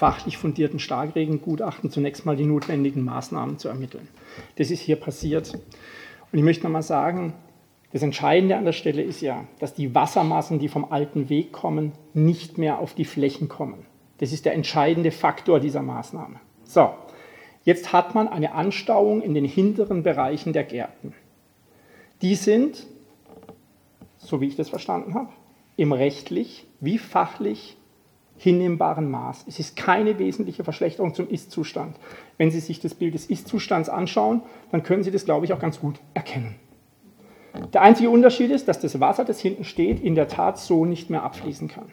fachlich fundierten Starkregengutachten zunächst mal die notwendigen Maßnahmen zu ermitteln. Das ist hier passiert. Und ich möchte nochmal sagen, das Entscheidende an der Stelle ist ja, dass die Wassermassen, die vom alten Weg kommen, nicht mehr auf die Flächen kommen. Das ist der entscheidende Faktor dieser Maßnahme. So, jetzt hat man eine Anstauung in den hinteren Bereichen der Gärten. Die sind, so wie ich das verstanden habe, im rechtlich wie fachlich hinnehmbaren Maß. Es ist keine wesentliche Verschlechterung zum Ist-Zustand. Wenn Sie sich das Bild des Ist-Zustands anschauen, dann können Sie das, glaube ich, auch ganz gut erkennen. Der einzige Unterschied ist, dass das Wasser, das hinten steht, in der Tat so nicht mehr abfließen kann.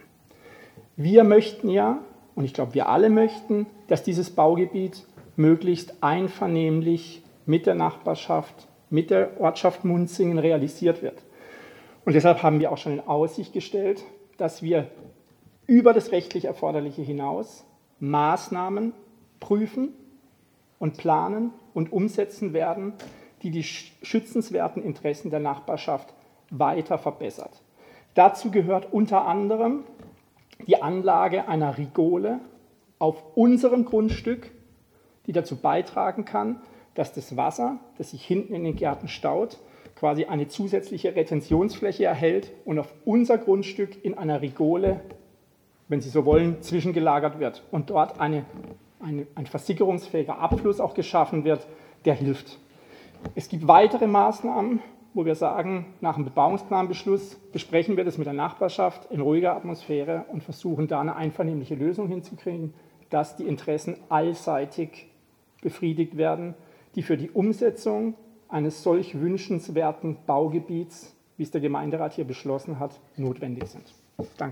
Wir möchten ja, und ich glaube, wir alle möchten, dass dieses Baugebiet möglichst einvernehmlich mit der Nachbarschaft, mit der Ortschaft Munzingen realisiert wird. Und deshalb haben wir auch schon in Aussicht gestellt, dass wir über das rechtlich Erforderliche hinaus Maßnahmen prüfen und planen und umsetzen werden, die die schützenswerten Interessen der Nachbarschaft weiter verbessert. Dazu gehört unter anderem die Anlage einer Rigole auf unserem Grundstück, die dazu beitragen kann, dass das Wasser, das sich hinten in den Gärten staut, quasi eine zusätzliche Retentionsfläche erhält und auf unser Grundstück in einer Rigole, wenn Sie so wollen, zwischengelagert wird und dort eine, eine, ein versickerungsfähiger Abfluss auch geschaffen wird, der hilft. Es gibt weitere Maßnahmen, wo wir sagen, nach dem Bebauungsplanbeschluss besprechen wir das mit der Nachbarschaft in ruhiger Atmosphäre und versuchen da eine einvernehmliche Lösung hinzukriegen, dass die Interessen allseitig befriedigt werden, die für die Umsetzung eines solch wünschenswerten Baugebiets, wie es der Gemeinderat hier beschlossen hat, notwendig sind. Danke.